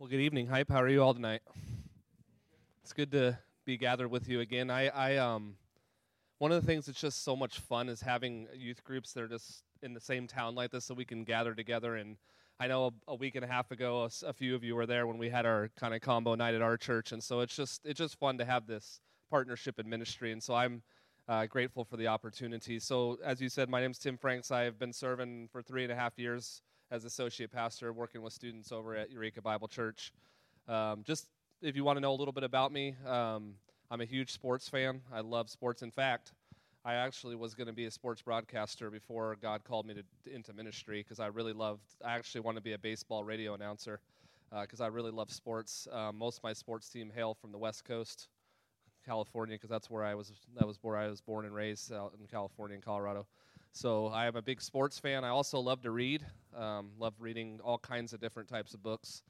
Well, good evening, Hype. How are you all tonight? It's good to be gathered with you again. I, I, um, one of the things that's just so much fun is having youth groups that are just in the same town like this, so we can gather together. And I know a, a week and a half ago, a, a, few of you were there when we had our kind of combo night at our church, and so it's just it's just fun to have this partnership in ministry. And so I'm uh, grateful for the opportunity. So, as you said, my name is Tim Franks. I've been serving for three and a half years as associate pastor, working with students over at Eureka Bible Church. Um, just if you want to know a little bit about me, um, I'm a huge sports fan. I love sports. In fact, I actually was going to be a sports broadcaster before God called me to, into ministry because I really loved. I actually want to be a baseball radio announcer because uh, I really love sports. Um, most of my sports team hail from the West Coast, California, because that's where I was. That was where I was born and raised out in California and Colorado. So I am a big sports fan. I also love to read. Um, love reading all kinds of different types of books.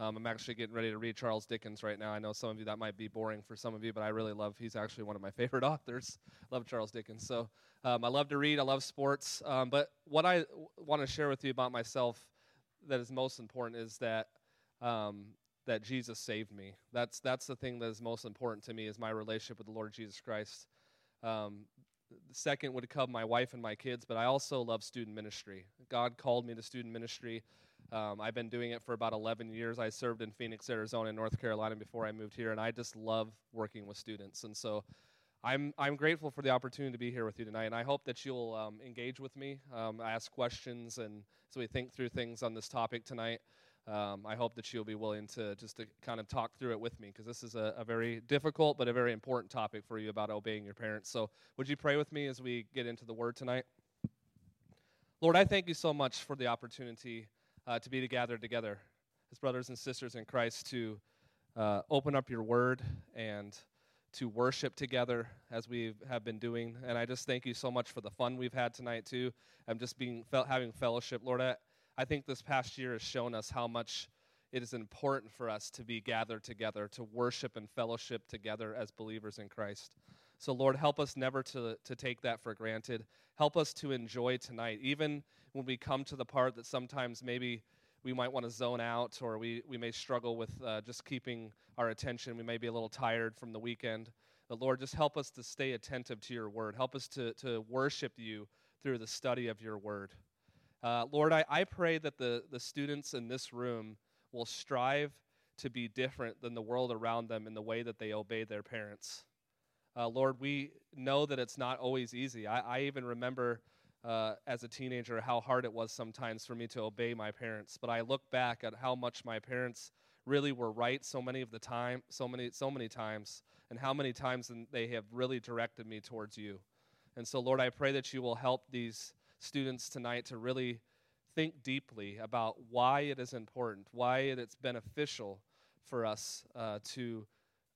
Um, I'm actually getting ready to read Charles Dickens right now. I know some of you that might be boring for some of you, but I really love. He's actually one of my favorite authors. love Charles Dickens. So um, I love to read. I love sports. Um, but what I w- want to share with you about myself that is most important is that um, that Jesus saved me. That's that's the thing that is most important to me is my relationship with the Lord Jesus Christ. Um, the second would come my wife and my kids, but I also love student ministry. God called me to student ministry. Um, I've been doing it for about 11 years. I served in Phoenix, Arizona, and North Carolina before I moved here, and I just love working with students. And so I'm, I'm grateful for the opportunity to be here with you tonight, and I hope that you'll um, engage with me, um, ask questions, and as we think through things on this topic tonight um, I hope that she'll be willing to just to kind of talk through it with me because this is a, a, very difficult but a very important topic for you about obeying your parents. So, would you pray with me as we get into the Word tonight? Lord, I thank you so much for the opportunity uh, to be gathered together as brothers and sisters in Christ to uh, open up your Word and to worship together as we have been doing. And I just thank you so much for the fun we've had tonight too. I'm just being having fellowship, Lord. I, I think this past year has shown us how much it is important for us to be gathered together, to worship and fellowship together as believers in Christ. So, Lord, help us never to, to take that for granted. Help us to enjoy tonight, even when we come to the part that sometimes maybe we might want to zone out or we, we may struggle with uh, just keeping our attention. We may be a little tired from the weekend. But, Lord, just help us to stay attentive to your word. Help us to, to worship you through the study of your word. Uh, Lord, I, I pray that the, the students in this room will strive to be different than the world around them in the way that they obey their parents. Uh, Lord, we know that it's not always easy. I, I even remember uh, as a teenager how hard it was sometimes for me to obey my parents. But I look back at how much my parents really were right so many of the time, so many, so many times, and how many times they have really directed me towards you. And so, Lord, I pray that you will help these students tonight to really think deeply about why it is important, why it is beneficial for us uh, to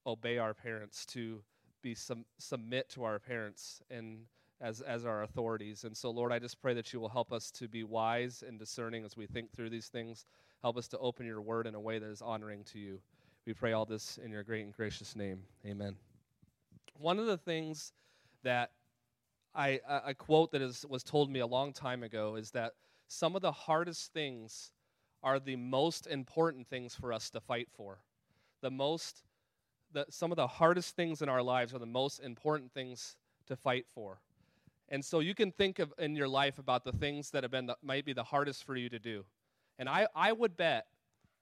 obey our parents, to be sum- submit to our parents and as, as our authorities. And so, Lord, I just pray that you will help us to be wise and discerning as we think through these things. Help us to open your word in a way that is honoring to you. We pray all this in your great and gracious name. Amen. One of the things that I, a quote that is, was told me a long time ago is that some of the hardest things are the most important things for us to fight for. The most, the, some of the hardest things in our lives are the most important things to fight for. And so you can think of in your life about the things that have been the, might be the hardest for you to do. And I, I would bet,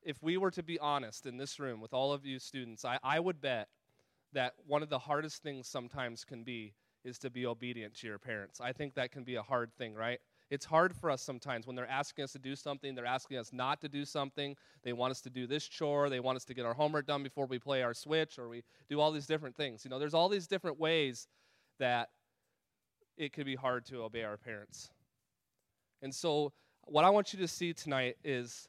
if we were to be honest in this room with all of you students, I, I would bet that one of the hardest things sometimes can be is to be obedient to your parents. I think that can be a hard thing, right? It's hard for us sometimes when they're asking us to do something, they're asking us not to do something. They want us to do this chore, they want us to get our homework done before we play our Switch, or we do all these different things. You know, there's all these different ways that it could be hard to obey our parents. And so, what I want you to see tonight is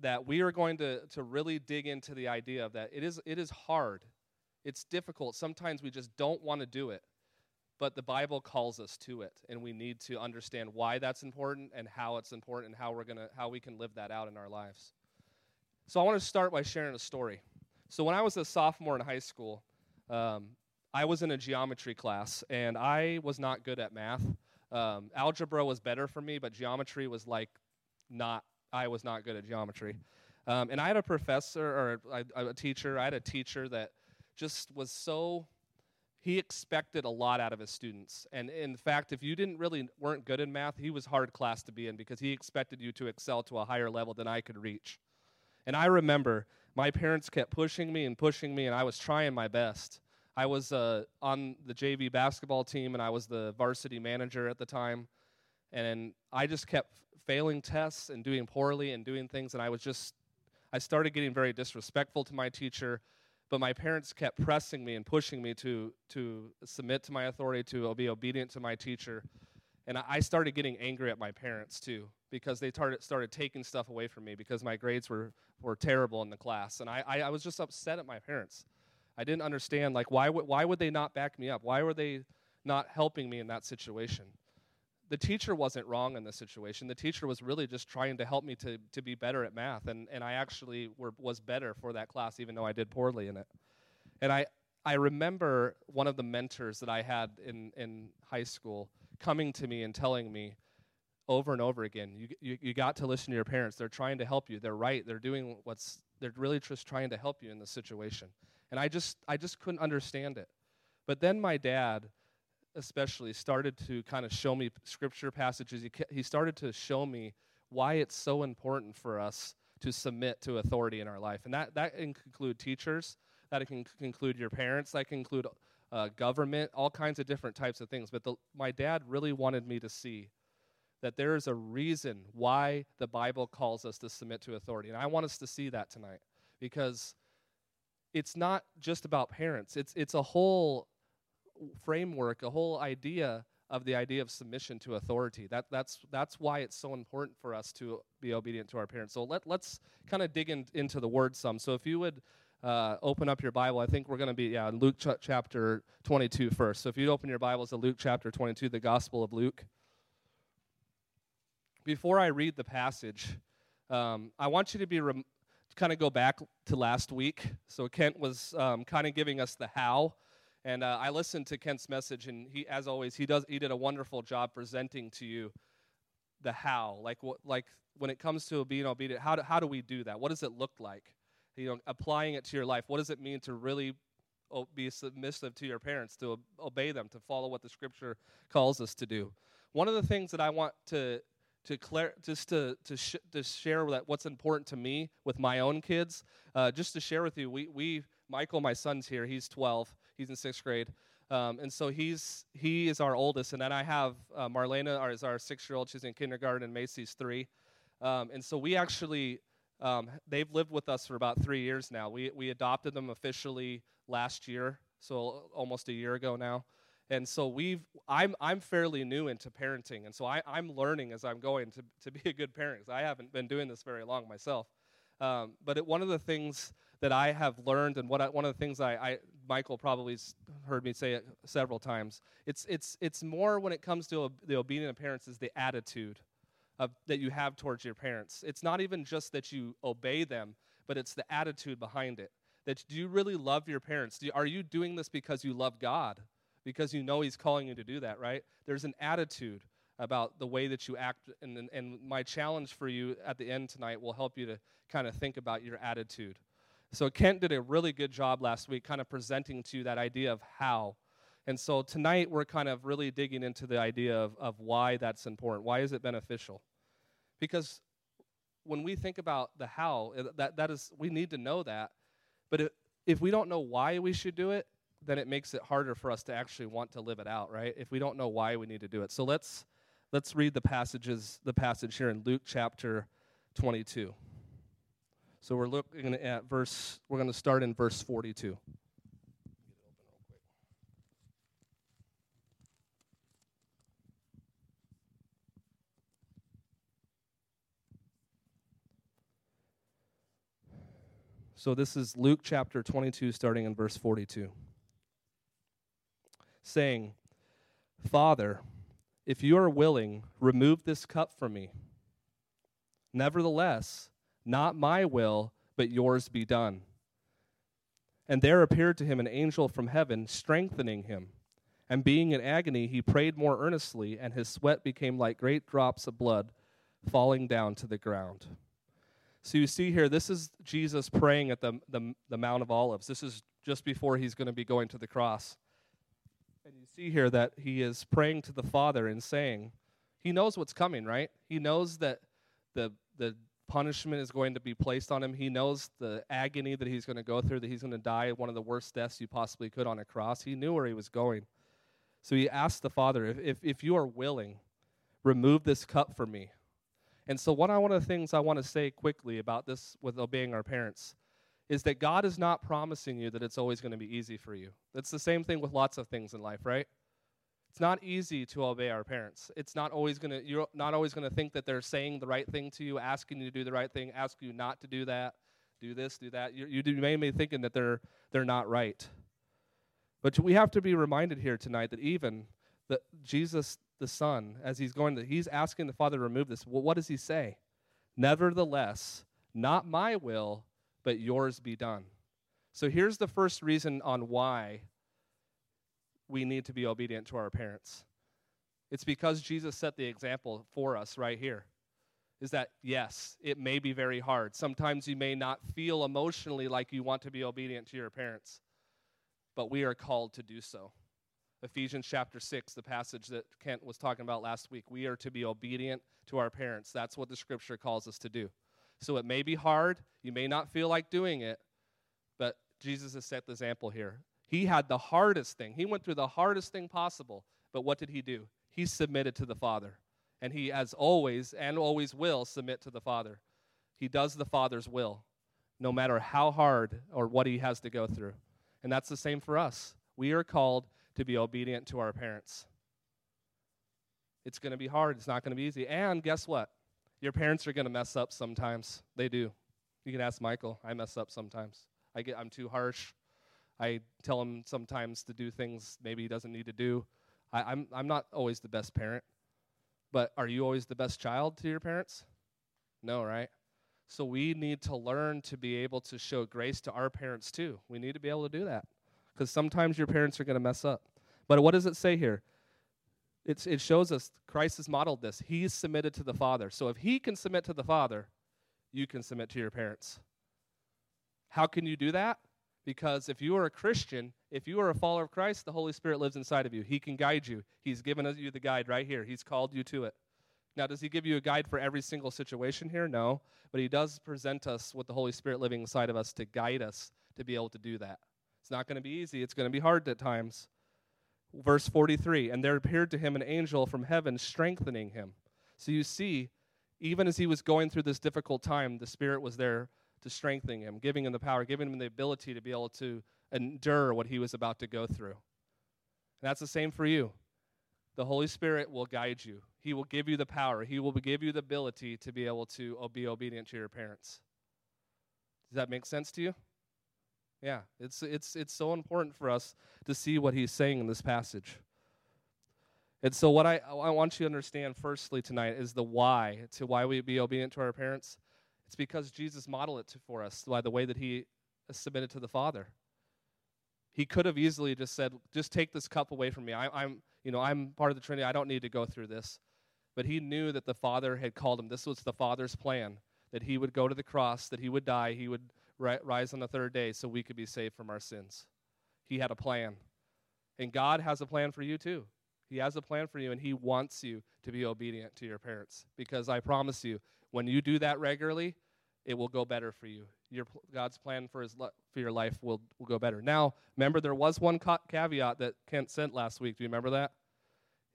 that we are going to, to really dig into the idea of that it is, it is hard, it's difficult. Sometimes we just don't want to do it but the Bible calls us to it, and we need to understand why that's important and how it's important and how we're gonna how we can live that out in our lives. So I want to start by sharing a story. So when I was a sophomore in high school, um, I was in a geometry class, and I was not good at math. Um, algebra was better for me, but geometry was like not. I was not good at geometry. Um, and I had a professor or a, a teacher, I had a teacher that just was so he expected a lot out of his students. And in fact if you didn't really weren't good in math he was hard class to be in because he expected you to excel to a higher level than i could reach. And i remember my parents kept pushing me and pushing me and i was trying my best. I was uh, on the jv basketball team and i was the varsity manager at the time. And i just kept failing tests and doing poorly and doing things and i was just i started getting very disrespectful to my teacher but my parents kept pressing me and pushing me to, to submit to my authority, to be obedient to my teacher. And I started getting angry at my parents too, because they started, started taking stuff away from me because my grades were, were terrible in the class. And I, I, I was just upset at my parents. I didn't understand, like, why, w- why would they not back me up? Why were they not helping me in that situation? The teacher wasn't wrong in this situation. The teacher was really just trying to help me to, to be better at math, and, and I actually were, was better for that class, even though I did poorly in it. And I, I remember one of the mentors that I had in, in high school coming to me and telling me over and over again, you, you, you got to listen to your parents. They're trying to help you. They're right. They're doing what's, they're really just trying to help you in this situation. And I just, I just couldn't understand it. But then my dad, especially started to kind of show me scripture passages. He, started to show me why it's so important for us to submit to authority in our life. And that, that can include teachers, that can include your parents, that can include uh, government, all kinds of different types of things. But the, my dad really wanted me to see that there is a reason why the Bible calls us to submit to authority. And I want us to see that tonight because it's not just about parents, it's, it's a whole framework, a whole idea of the idea of submission to authority. That, that's, that's why it's so important for us to be obedient to our parents. So let, let's kind of dig in, into the word some. So if you would uh, open up your Bible, I think we're going to be yeah, in Luke ch- chapter 22 first. So if you open your Bibles to Luke chapter 22, the Gospel of Luke. Before I read the passage, um, I want you to be rem- kind of go back to last week. So Kent was um, kind of giving us the how and uh, I listened to Kent's message, and he, as always, he does. He did a wonderful job presenting to you the how, like what, like when it comes to being obedient. How do, how do we do that? What does it look like? You know, applying it to your life. What does it mean to really be submissive to your parents, to obey them, to follow what the Scripture calls us to do? One of the things that I want to to clar- just to to, sh- to share that what's important to me with my own kids, uh, just to share with you, we we Michael, my son's here. He's 12. He's in sixth grade. Um, and so he's he is our oldest, and then I have uh, Marlena our, is our six-year-old. She's in kindergarten, and Macy's three. Um, and so we actually um, they've lived with us for about three years now. We we adopted them officially last year, so almost a year ago now. And so we've I'm I'm fairly new into parenting, and so I, I'm learning as I'm going to to be a good parent. I haven't been doing this very long myself. Um, but it, one of the things that I have learned, and what I, one of the things I, I Michael probably heard me say it several times, it's it's it's more when it comes to the obedient parents is the attitude of, that you have towards your parents. It's not even just that you obey them, but it's the attitude behind it. That do you really love your parents? Do, are you doing this because you love God? Because you know He's calling you to do that, right? There's an attitude about the way that you act. And, and my challenge for you at the end tonight will help you to kind of think about your attitude. So Kent did a really good job last week, kind of presenting to you that idea of how. And so tonight we're kind of really digging into the idea of, of why that's important. Why is it beneficial? Because when we think about the how, that, that is, we need to know that. But if, if we don't know why we should do it, then it makes it harder for us to actually want to live it out, right? If we don't know why we need to do it. So let's Let's read the passages, the passage here in Luke chapter 22. So we're looking at verse, we're going to start in verse 42. So this is Luke chapter 22, starting in verse 42. Saying, Father, if you are willing, remove this cup from me. Nevertheless, not my will, but yours be done. And there appeared to him an angel from heaven, strengthening him. And being in agony, he prayed more earnestly, and his sweat became like great drops of blood falling down to the ground. So you see here, this is Jesus praying at the, the, the Mount of Olives. This is just before he's going to be going to the cross. And you see here that he is praying to the Father and saying, he knows what's coming, right? He knows that the, the punishment is going to be placed on him. He knows the agony that he's going to go through, that he's going to die one of the worst deaths you possibly could on a cross. He knew where he was going. So he asked the Father, if, if, if you are willing, remove this cup from me. And so, one of the things I want to say quickly about this with obeying our parents is that God is not promising you that it's always going to be easy for you. That's the same thing with lots of things in life, right? It's not easy to obey our parents. It's not always to you're not always going to think that they're saying the right thing to you, asking you to do the right thing, asking you not to do that, do this, do that. You, you, may be thinking that they're they're not right. But we have to be reminded here tonight that even that Jesus the Son, as he's going to, he's asking the Father to remove this. Well, what does he say? Nevertheless, not my will, but yours be done. So here's the first reason on why we need to be obedient to our parents. It's because Jesus set the example for us right here. Is that, yes, it may be very hard. Sometimes you may not feel emotionally like you want to be obedient to your parents, but we are called to do so. Ephesians chapter 6, the passage that Kent was talking about last week. We are to be obedient to our parents. That's what the scripture calls us to do. So it may be hard. You may not feel like doing it, but Jesus has set the example here. He had the hardest thing. He went through the hardest thing possible, but what did he do? He submitted to the Father. And he, as always, and always will, submit to the Father. He does the Father's will, no matter how hard or what he has to go through. And that's the same for us. We are called to be obedient to our parents. It's going to be hard. It's not going to be easy. And guess what? Your parents are going to mess up sometimes. They do. You can ask Michael. I mess up sometimes. I get I'm too harsh. I tell him sometimes to do things maybe he doesn't need to do. I, I'm I'm not always the best parent. But are you always the best child to your parents? No, right? So we need to learn to be able to show grace to our parents too. We need to be able to do that because sometimes your parents are going to mess up. But what does it say here? It's, it shows us Christ has modeled this. He's submitted to the Father. So if he can submit to the Father, you can submit to your parents. How can you do that? Because if you are a Christian, if you are a follower of Christ, the Holy Spirit lives inside of you. He can guide you. He's given you the guide right here. He's called you to it. Now, does he give you a guide for every single situation here? No. But he does present us with the Holy Spirit living inside of us to guide us to be able to do that. It's not going to be easy, it's going to be hard at times. Verse 43 And there appeared to him an angel from heaven strengthening him. So you see, even as he was going through this difficult time, the Spirit was there to strengthen him, giving him the power, giving him the ability to be able to endure what he was about to go through. And that's the same for you. The Holy Spirit will guide you. He will give you the power. He will give you the ability to be able to be obedient to your parents. Does that make sense to you? Yeah, it's, it's, it's so important for us to see what he's saying in this passage. And so, what I, I want you to understand firstly tonight is the why to why we be obedient to our parents. It's because Jesus modeled it for us by the way that he submitted to the Father. He could have easily just said, "Just take this cup away from me. I, I'm, you know, I'm part of the Trinity. I don't need to go through this." But he knew that the Father had called him. This was the Father's plan that he would go to the cross, that he would die, he would rise on the third day so we could be saved from our sins. He had a plan. And God has a plan for you too. He has a plan for you, and He wants you to be obedient to your parents. Because I promise you, when you do that regularly, it will go better for you. Your God's plan for his for your life will, will go better. Now, remember there was one ca- caveat that Kent sent last week. Do you remember that?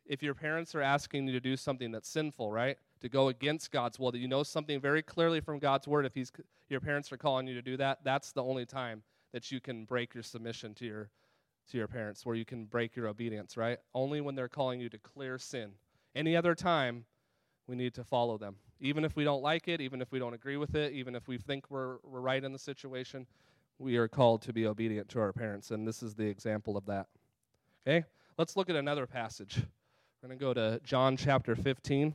If your parents are asking you to do something that's sinful, right? to go against God's will, that you know something very clearly from God's word, if he's, your parents are calling you to do that, that's the only time that you can break your submission to your, to your parents, where you can break your obedience, right? Only when they're calling you to clear sin. Any other time, we need to follow them. Even if we don't like it, even if we don't agree with it, even if we think we're, we're right in the situation, we are called to be obedient to our parents, and this is the example of that. Okay? Let's look at another passage. We're going to go to John chapter 15.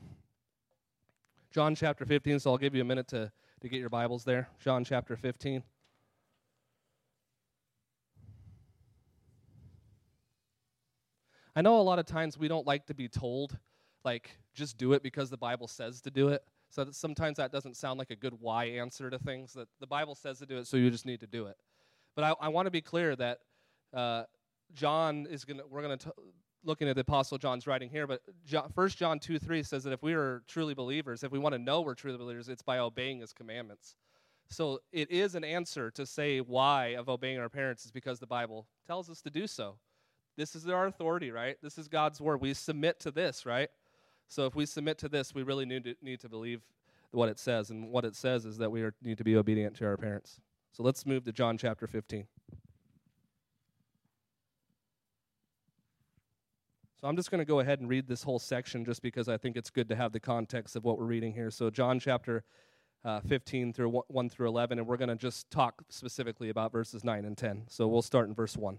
John chapter 15, so I'll give you a minute to, to get your Bibles there. John chapter 15. I know a lot of times we don't like to be told, like, just do it because the Bible says to do it. So that sometimes that doesn't sound like a good why answer to things. That the Bible says to do it, so you just need to do it. But I, I want to be clear that uh, John is going to, we're going to, looking at the Apostle John's writing here, but First John 2 3 says that if we are truly believers, if we want to know we're truly believers, it's by obeying his commandments. So it is an answer to say why of obeying our parents is because the Bible tells us to do so. This is our authority, right? This is God's word. We submit to this, right? So if we submit to this, we really need to, need to believe what it says. And what it says is that we are, need to be obedient to our parents. So let's move to John chapter 15. So I'm just going to go ahead and read this whole section just because I think it's good to have the context of what we're reading here. So, John chapter uh, 15 through 1 through 11, and we're going to just talk specifically about verses 9 and 10. So, we'll start in verse 1.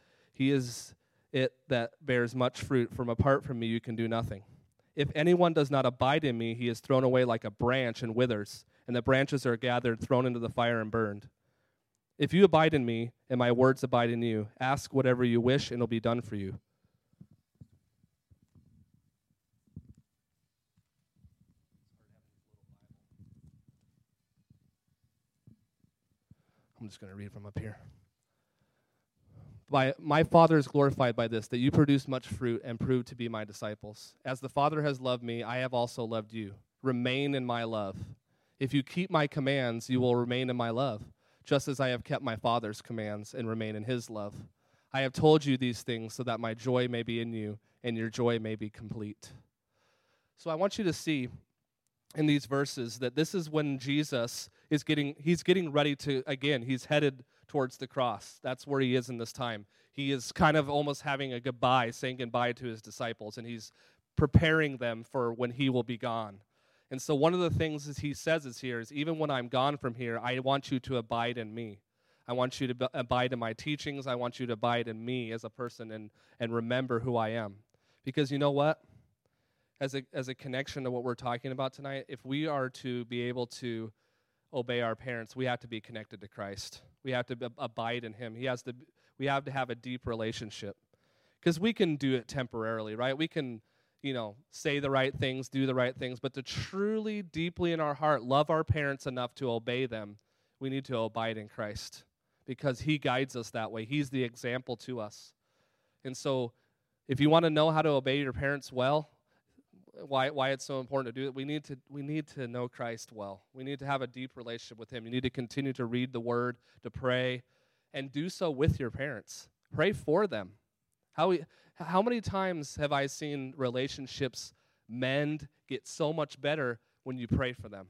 he is it that bears much fruit. From apart from me you can do nothing. If anyone does not abide in me, he is thrown away like a branch and withers, and the branches are gathered, thrown into the fire and burned. If you abide in me, and my words abide in you, ask whatever you wish, and it'll be done for you. I'm just going to read from up here. By, my Father is glorified by this, that you produce much fruit and prove to be my disciples. As the Father has loved me, I have also loved you. Remain in my love. If you keep my commands, you will remain in my love just as I have kept my Father's commands and remain in his love. I have told you these things so that my joy may be in you and your joy may be complete. So I want you to see in these verses that this is when Jesus is getting he's getting ready to again he's headed towards the cross. That's where he is in this time. He is kind of almost having a goodbye, saying goodbye to his disciples and he's preparing them for when he will be gone. And so one of the things that he says is here is even when I'm gone from here, I want you to abide in me. I want you to abide in my teachings. I want you to abide in me as a person and, and remember who I am. Because you know what? As a, as a connection to what we're talking about tonight, if we are to be able to obey our parents, we have to be connected to Christ. We have to abide in him. He has to, we have to have a deep relationship. Because we can do it temporarily, right? We can you know, say the right things, do the right things, but to truly, deeply in our heart love our parents enough to obey them, we need to abide in Christ because He guides us that way. He's the example to us. And so, if you want to know how to obey your parents well, why, why it's so important to do it, we need to, we need to know Christ well. We need to have a deep relationship with Him. You need to continue to read the Word, to pray, and do so with your parents. Pray for them. How we, how many times have I seen relationships mend, get so much better when you pray for them?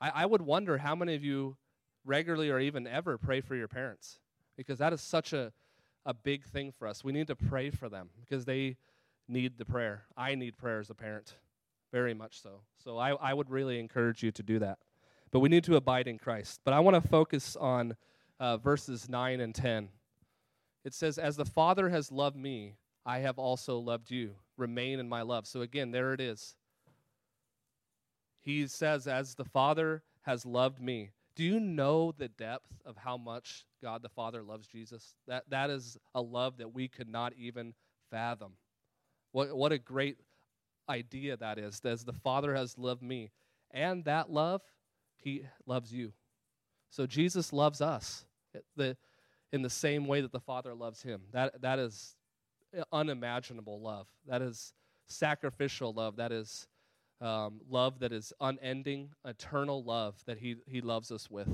I, I would wonder how many of you regularly or even ever pray for your parents because that is such a, a big thing for us. We need to pray for them because they need the prayer. I need prayer as a parent, very much so. So I, I would really encourage you to do that. But we need to abide in Christ. But I want to focus on uh, verses 9 and 10. It says, As the Father has loved me, I have also loved you. Remain in my love. So again, there it is. He says, As the Father has loved me. Do you know the depth of how much God the Father loves Jesus? That, that is a love that we could not even fathom. What, what a great idea that is. As the Father has loved me, and that love, He loves you. So Jesus loves us the, in the same way that the Father loves Him. That, that is unimaginable love. That is sacrificial love. That is um, love that is unending, eternal love that he, he loves us with.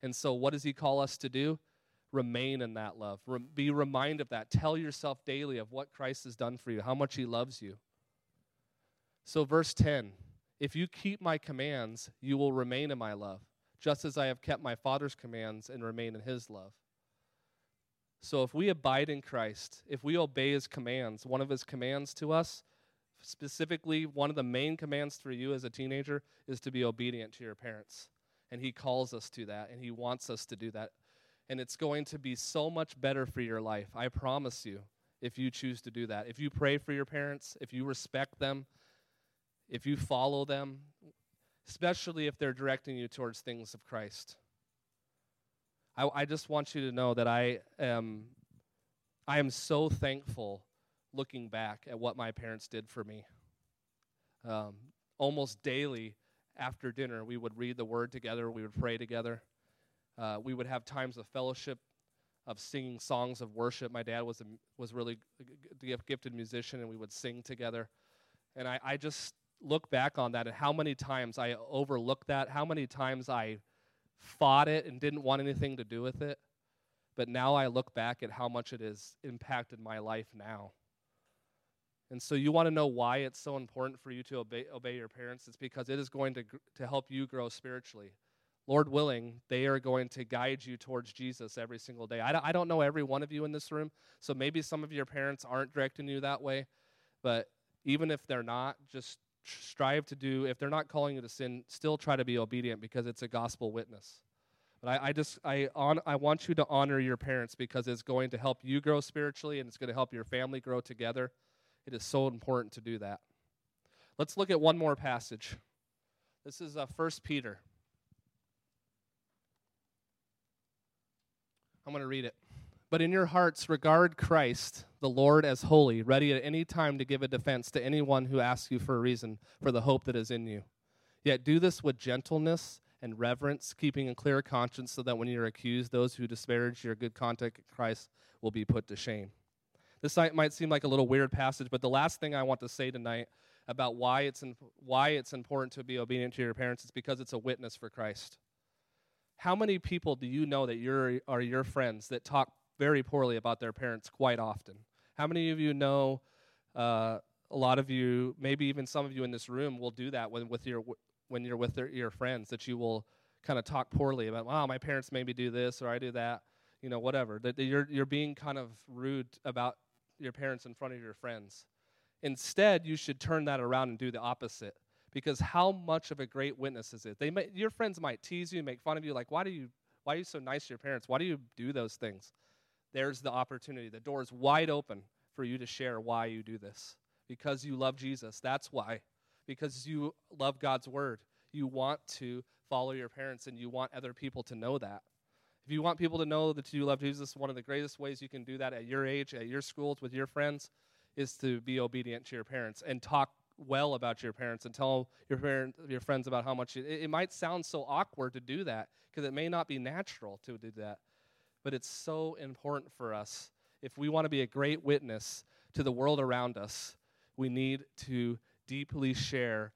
And so, what does He call us to do? Remain in that love. Be reminded of that. Tell yourself daily of what Christ has done for you, how much He loves you. So, verse 10 If you keep my commands, you will remain in my love, just as I have kept my Father's commands and remain in His love. So if we abide in Christ, if we obey his commands, one of his commands to us, specifically one of the main commands for you as a teenager is to be obedient to your parents. And he calls us to that and he wants us to do that. And it's going to be so much better for your life. I promise you if you choose to do that. If you pray for your parents, if you respect them, if you follow them, especially if they're directing you towards things of Christ. I, I just want you to know that I am, I am so thankful looking back at what my parents did for me. Um, almost daily after dinner, we would read the Word together, we would pray together. Uh, we would have times of fellowship of singing songs of worship. My dad was a, was really a gifted musician, and we would sing together. And I, I just look back on that and how many times I overlooked that, how many times I fought it and didn't want anything to do with it. But now I look back at how much it has impacted my life now. And so you want to know why it's so important for you to obey, obey your parents? It's because it is going to, to help you grow spiritually. Lord willing, they are going to guide you towards Jesus every single day. I, don't know every one of you in this room, so maybe some of your parents aren't directing you that way, but even if they're not, just strive to do, if they're not calling you to sin, still try to be obedient because it's a gospel witness. But I, I just, I, on, I want you to honor your parents because it's going to help you grow spiritually and it's going to help your family grow together. It is so important to do that. Let's look at one more passage. This is uh, 1 Peter. I'm going to read it. But in your hearts, regard Christ, the Lord, as holy, ready at any time to give a defense to anyone who asks you for a reason for the hope that is in you. Yet do this with gentleness and reverence, keeping a clear conscience, so that when you're accused, those who disparage your good conduct in Christ will be put to shame. This might seem like a little weird passage, but the last thing I want to say tonight about why it's, why it's important to be obedient to your parents is because it's a witness for Christ. How many people do you know that you're, are your friends that talk very poorly about their parents quite often? How many of you know? Uh, a lot of you, maybe even some of you in this room, will do that when with your when you're with their, your friends. That you will kind of talk poorly about. Wow, my parents maybe do this or I do that. You know, whatever. That you're you're being kind of rude about your parents in front of your friends. Instead, you should turn that around and do the opposite because how much of a great witness is it? They may, your friends might tease you, make fun of you, like, why do you, why are you so nice to your parents? Why do you do those things? There's the opportunity. The door is wide open for you to share why you do this. Because you love Jesus. That's why. Because you love God's word. You want to follow your parents and you want other people to know that. If you want people to know that you love Jesus, one of the greatest ways you can do that at your age, at your schools, with your friends, is to be obedient to your parents and talk well about your parents and tell your parent, your friends about how much it, it might sound so awkward to do that because it may not be natural to do that but it's so important for us. If we want to be a great witness to the world around us we need to deeply share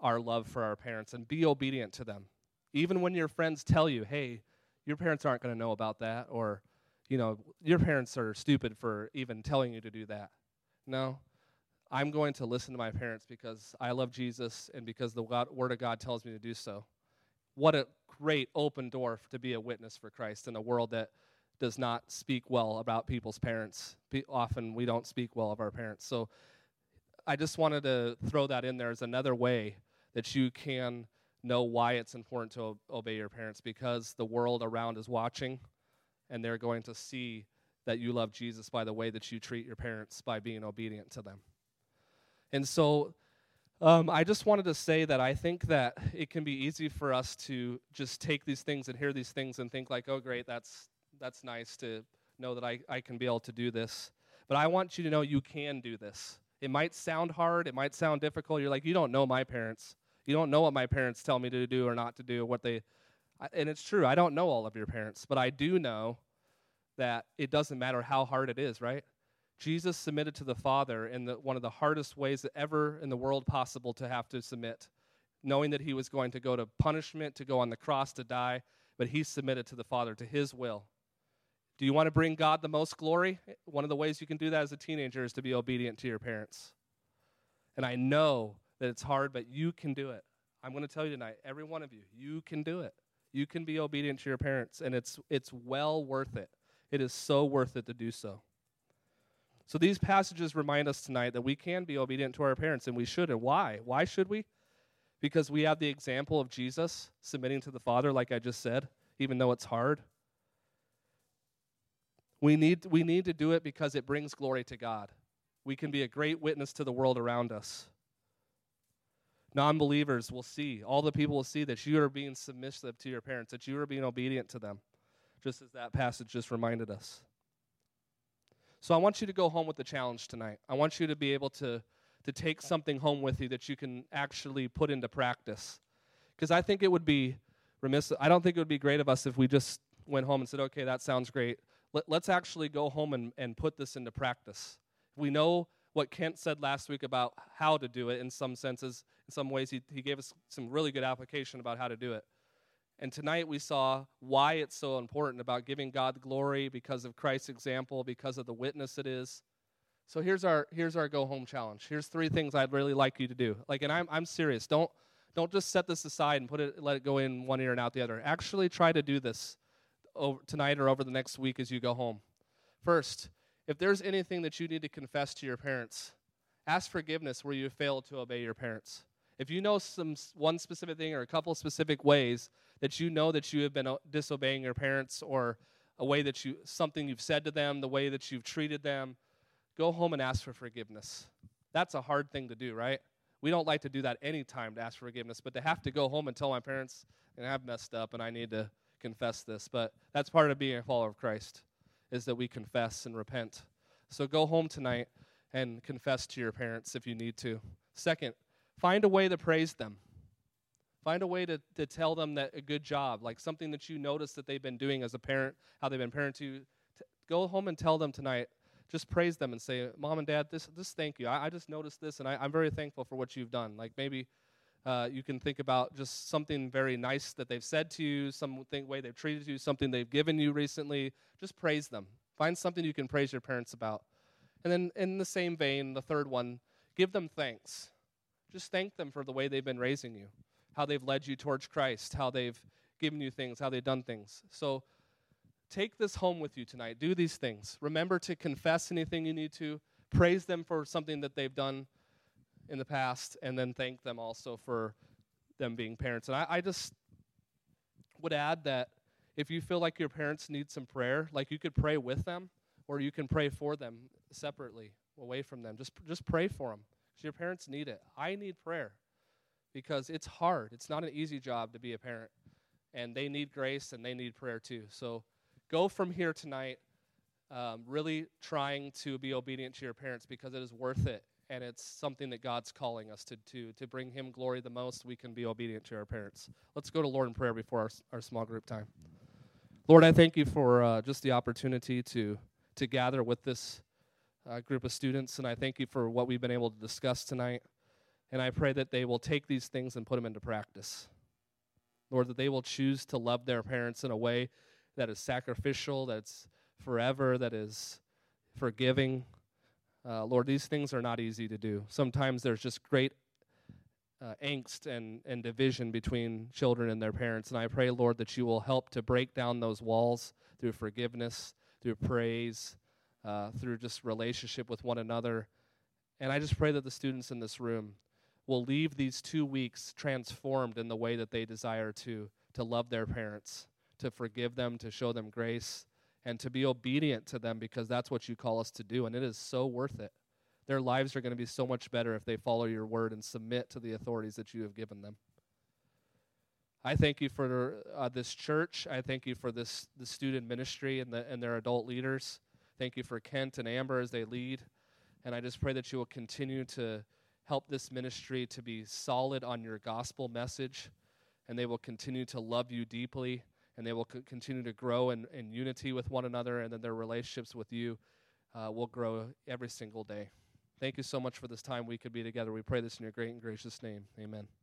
our love for our parents and be obedient to them. Even when your friends tell you hey your parents aren't going to know about that or you know your parents are stupid for even telling you to do that. No I'm going to listen to my parents because I love Jesus and because the God, Word of God tells me to do so. What a great open door to be a witness for Christ in a world that does not speak well about people's parents. Be, often we don't speak well of our parents. So I just wanted to throw that in there as another way that you can know why it's important to obey your parents because the world around is watching and they're going to see that you love Jesus by the way that you treat your parents by being obedient to them. And so um, I just wanted to say that I think that it can be easy for us to just take these things and hear these things and think like, oh, great, that's that's nice to know that I, I can be able to do this. But I want you to know you can do this. It might sound hard, it might sound difficult. You're like, you don't know my parents. You don't know what my parents tell me to do or not to do, what they and it's true, I don't know all of your parents, but I do know that it doesn't matter how hard it is, right? Jesus submitted to the Father in the, one of the hardest ways that ever in the world possible to have to submit, knowing that he was going to go to punishment, to go on the cross to die, but he submitted to the Father, to his will. Do you want to bring God the most glory? One of the ways you can do that as a teenager is to be obedient to your parents. And I know that it's hard, but you can do it. I'm going to tell you tonight, every one of you, you can do it. You can be obedient to your parents, and it's, it's well worth it. It is so worth it to do so. So these passages remind us tonight that we can be obedient to our parents, and we should. And why? Why should we? Because we have the example of Jesus submitting to the Father, like I just said, even though it's hard. We need, we need to do it because it brings glory to God. We can be a great witness to the world around us. Non believers will see, all the people will see that you are being submissive to your parents, that you are being obedient to them, just as that passage just reminded us. So I want you to go home with the challenge tonight. I want you to be able to, to take something home with you that you can actually put into practice. Because I think it would be remiss, I don't think it would be great of us if we just went home and said, okay, that sounds great. Let, us actually go home and, and put this into practice. We know what Kent said last week about how to do it in some senses. In some ways, he, he gave us some really good application about how to do it. And tonight we saw why it's so important about giving God glory because of Christ's example, because of the witness it is. So here's our here's our go home challenge. Here's three things I'd really like you to do. Like, and I'm I'm serious. Don't don't just set this aside and put it let it go in one ear and out the other. Actually, try to do this over, tonight or over the next week as you go home. First, if there's anything that you need to confess to your parents, ask forgiveness where you failed to obey your parents. If you know some one specific thing or a couple specific ways that you know that you have been uh, disobeying your parents or a way that you something you've said to them, the way that you've treated them, go home and ask for forgiveness. That's a hard thing to do, right? We don't like to do that anytime to ask for forgiveness, but to have to go home and tell my parents, and I've messed up and I need to confess this. But that's part of being a follower of Christ, is that we confess and repent. So go home tonight and confess to your parents if you need to. Second, find a way to praise them. Find a way to, to tell them that a good job, like something that you notice that they've been doing as a parent, how they've been parenting you. Go home and tell them tonight. Just praise them and say, Mom and Dad, this, this thank you. I, I just noticed this, and I, I'm very thankful for what you've done. Like maybe uh, you can think about just something very nice that they've said to you, something way they've treated you, something they've given you recently. Just praise them. Find something you can praise your parents about. And then, in the same vein, the third one, give them thanks. Just thank them for the way they've been raising you how they've led you towards Christ, how they've given you things, how they've done things. So take this home with you tonight. Do these things. Remember to confess anything you need to, praise them for something that they've done in the past, and then thank them also for them being parents. And I, I just would add that if you feel like your parents need some prayer, like you could pray with them or you can pray for them separately away from them. Just just pray for them. Because your parents need it. I need prayer because it's hard. It's not an easy job to be a parent. And they need grace and they need prayer too. So go from here tonight um, really trying to be obedient to your parents because it is worth it. And it's something that God's calling us to do. To bring Him glory the most, we can be obedient to our parents. Let's go to Lord in prayer before our, our small group time. Lord, I thank you for uh, just the opportunity to, to gather with this uh, group of students. And I thank you for what we've been able to discuss tonight. And I pray that they will take these things and put them into practice. Lord, that they will choose to love their parents in a way that is sacrificial, that's forever, that is forgiving. Uh, Lord, these things are not easy to do. Sometimes there's just great uh, angst and, and division between children and their parents. And I pray, Lord, that you will help to break down those walls through forgiveness, through praise, uh, through just relationship with one another. And I just pray that the students in this room will leave these two weeks transformed in the way that they desire to, to love their parents, to forgive them, to show them grace, and to be obedient to them because that's what you call us to do. And it is so worth it. Their lives are going to be so much better if they follow your word and submit to the authorities that you have given them. I thank you for uh, this church. I thank you for this the student ministry and, the, and their adult leaders. Thank you for Kent and Amber as they lead. And I just pray that you will continue to help this ministry to be solid on your gospel message, and they will continue to love you deeply, and they will co- continue to grow in, in unity with one another, and then their relationships with you uh, will grow every single day. Thank you so much for this time we could be together. We pray this in your great and gracious name. Amen.